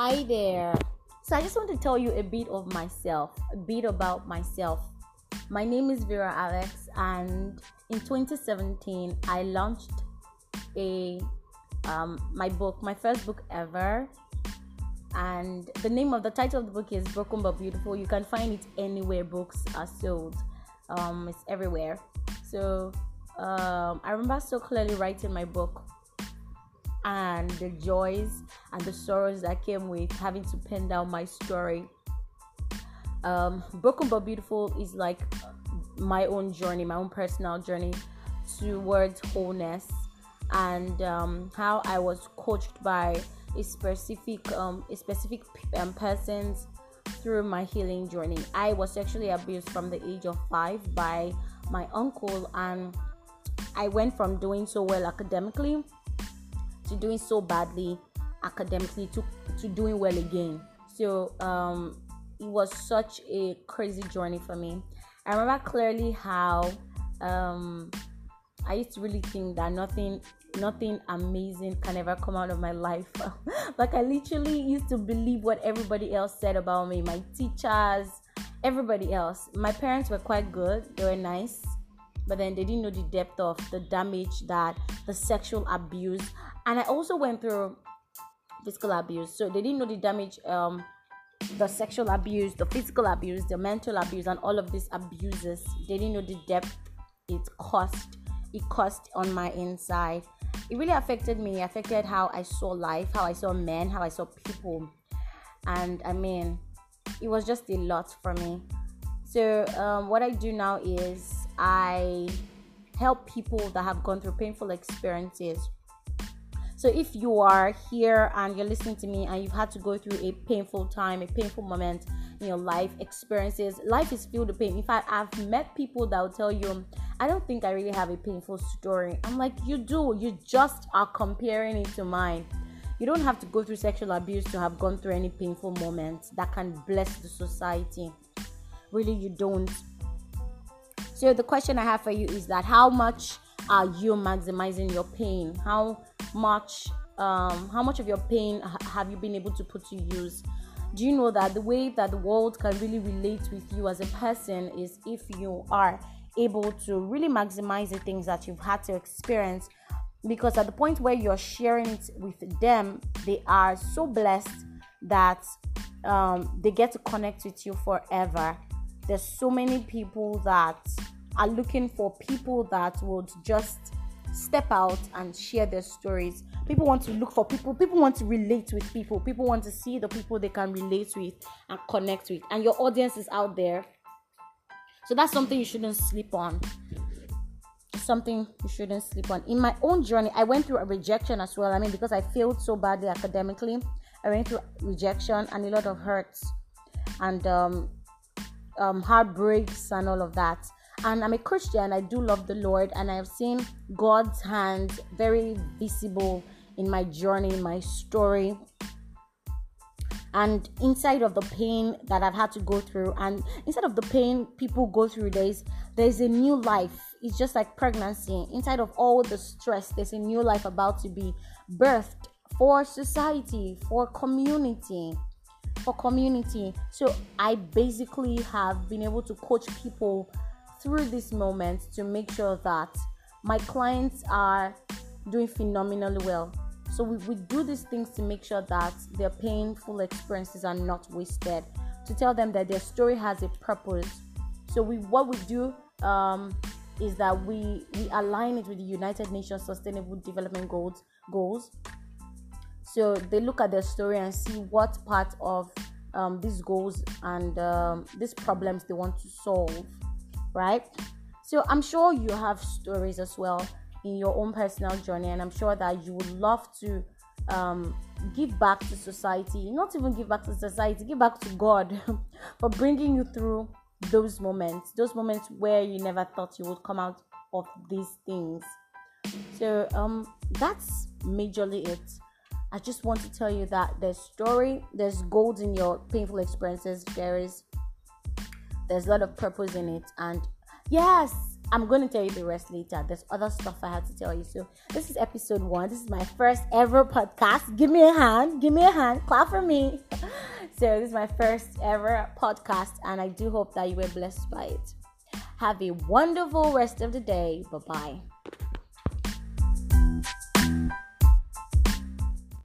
Hi there. So I just want to tell you a bit of myself, a bit about myself. My name is Vera Alex, and in 2017, I launched a um, my book, my first book ever, and the name of the title of the book is Broken but Beautiful. You can find it anywhere books are sold. Um, it's everywhere. So um, I remember so clearly writing my book and the joys and the sorrows that came with having to pen down my story. Um, Broken but Beautiful is like my own journey, my own personal journey towards wholeness, and um, how I was coached by a specific um, a specific um, persons through my healing journey. I was sexually abused from the age of five by my uncle, and I went from doing so well academically to doing so badly academically to, to doing well again. So um, it was such a crazy journey for me. I remember clearly how um, I used to really think that nothing nothing amazing can ever come out of my life. like I literally used to believe what everybody else said about me, my teachers, everybody else. My parents were quite good, they were nice, but then they didn't know the depth of the damage that the sexual abuse and I also went through physical abuse. So they didn't know the damage, um, the sexual abuse, the physical abuse, the mental abuse, and all of these abuses. They didn't know the depth it cost. It cost on my inside. It really affected me. It affected how I saw life, how I saw men, how I saw people, and I mean, it was just a lot for me. So um, what I do now is I help people that have gone through painful experiences so if you are here and you're listening to me and you've had to go through a painful time, a painful moment in your life, experiences, life is filled with pain. In fact, I've met people that will tell you, I don't think I really have a painful story. I'm like, you do. You just are comparing it to mine. You don't have to go through sexual abuse to have gone through any painful moments that can bless the society. Really, you don't. So the question I have for you is that how much are you maximizing your pain? How much um, how much of your pain have you been able to put to use? Do you know that the way that the world can really relate with you as a person is if you are able to really maximize the things that you've had to experience? Because at the point where you're sharing it with them they are so blessed that um, they get to connect with you forever there's so many people that are looking for people that would just step out and share their stories. People want to look for people, people want to relate with people, people want to see the people they can relate with and connect with. And your audience is out there. So that's something you shouldn't sleep on. Something you shouldn't sleep on. In my own journey, I went through a rejection as well. I mean, because I failed so badly academically, I went through rejection and a lot of hurts and um, um, heartbreaks and all of that and I'm a Christian. I do love the Lord, and I've seen God's hand very visible in my journey, my story, and inside of the pain that I've had to go through, and inside of the pain people go through, there's there's a new life. It's just like pregnancy. Inside of all the stress, there's a new life about to be birthed for society, for community for community. So I basically have been able to coach people through this moment to make sure that my clients are doing phenomenally well. So we, we do these things to make sure that their painful experiences are not wasted, to tell them that their story has a purpose. So we what we do um, is that we we align it with the United Nations Sustainable Development Goals goals. So they look at their story and see what part of um, these goals and um, these problems they want to solve right? So I'm sure you have stories as well in your own personal journey, and I'm sure that you would love to um, give back to society, not even give back to society, give back to God for bringing you through those moments, those moments where you never thought you would come out of these things. So um, that's majorly it. I just want to tell you that there's story, there's gold in your painful experiences. There is there's a lot of purpose in it and yes I'm going to tell you the rest later. There's other stuff I have to tell you. So, this is episode one. This is my first ever podcast. Give me a hand. Give me a hand. Clap for me. So, this is my first ever podcast, and I do hope that you were blessed by it. Have a wonderful rest of the day. Bye bye.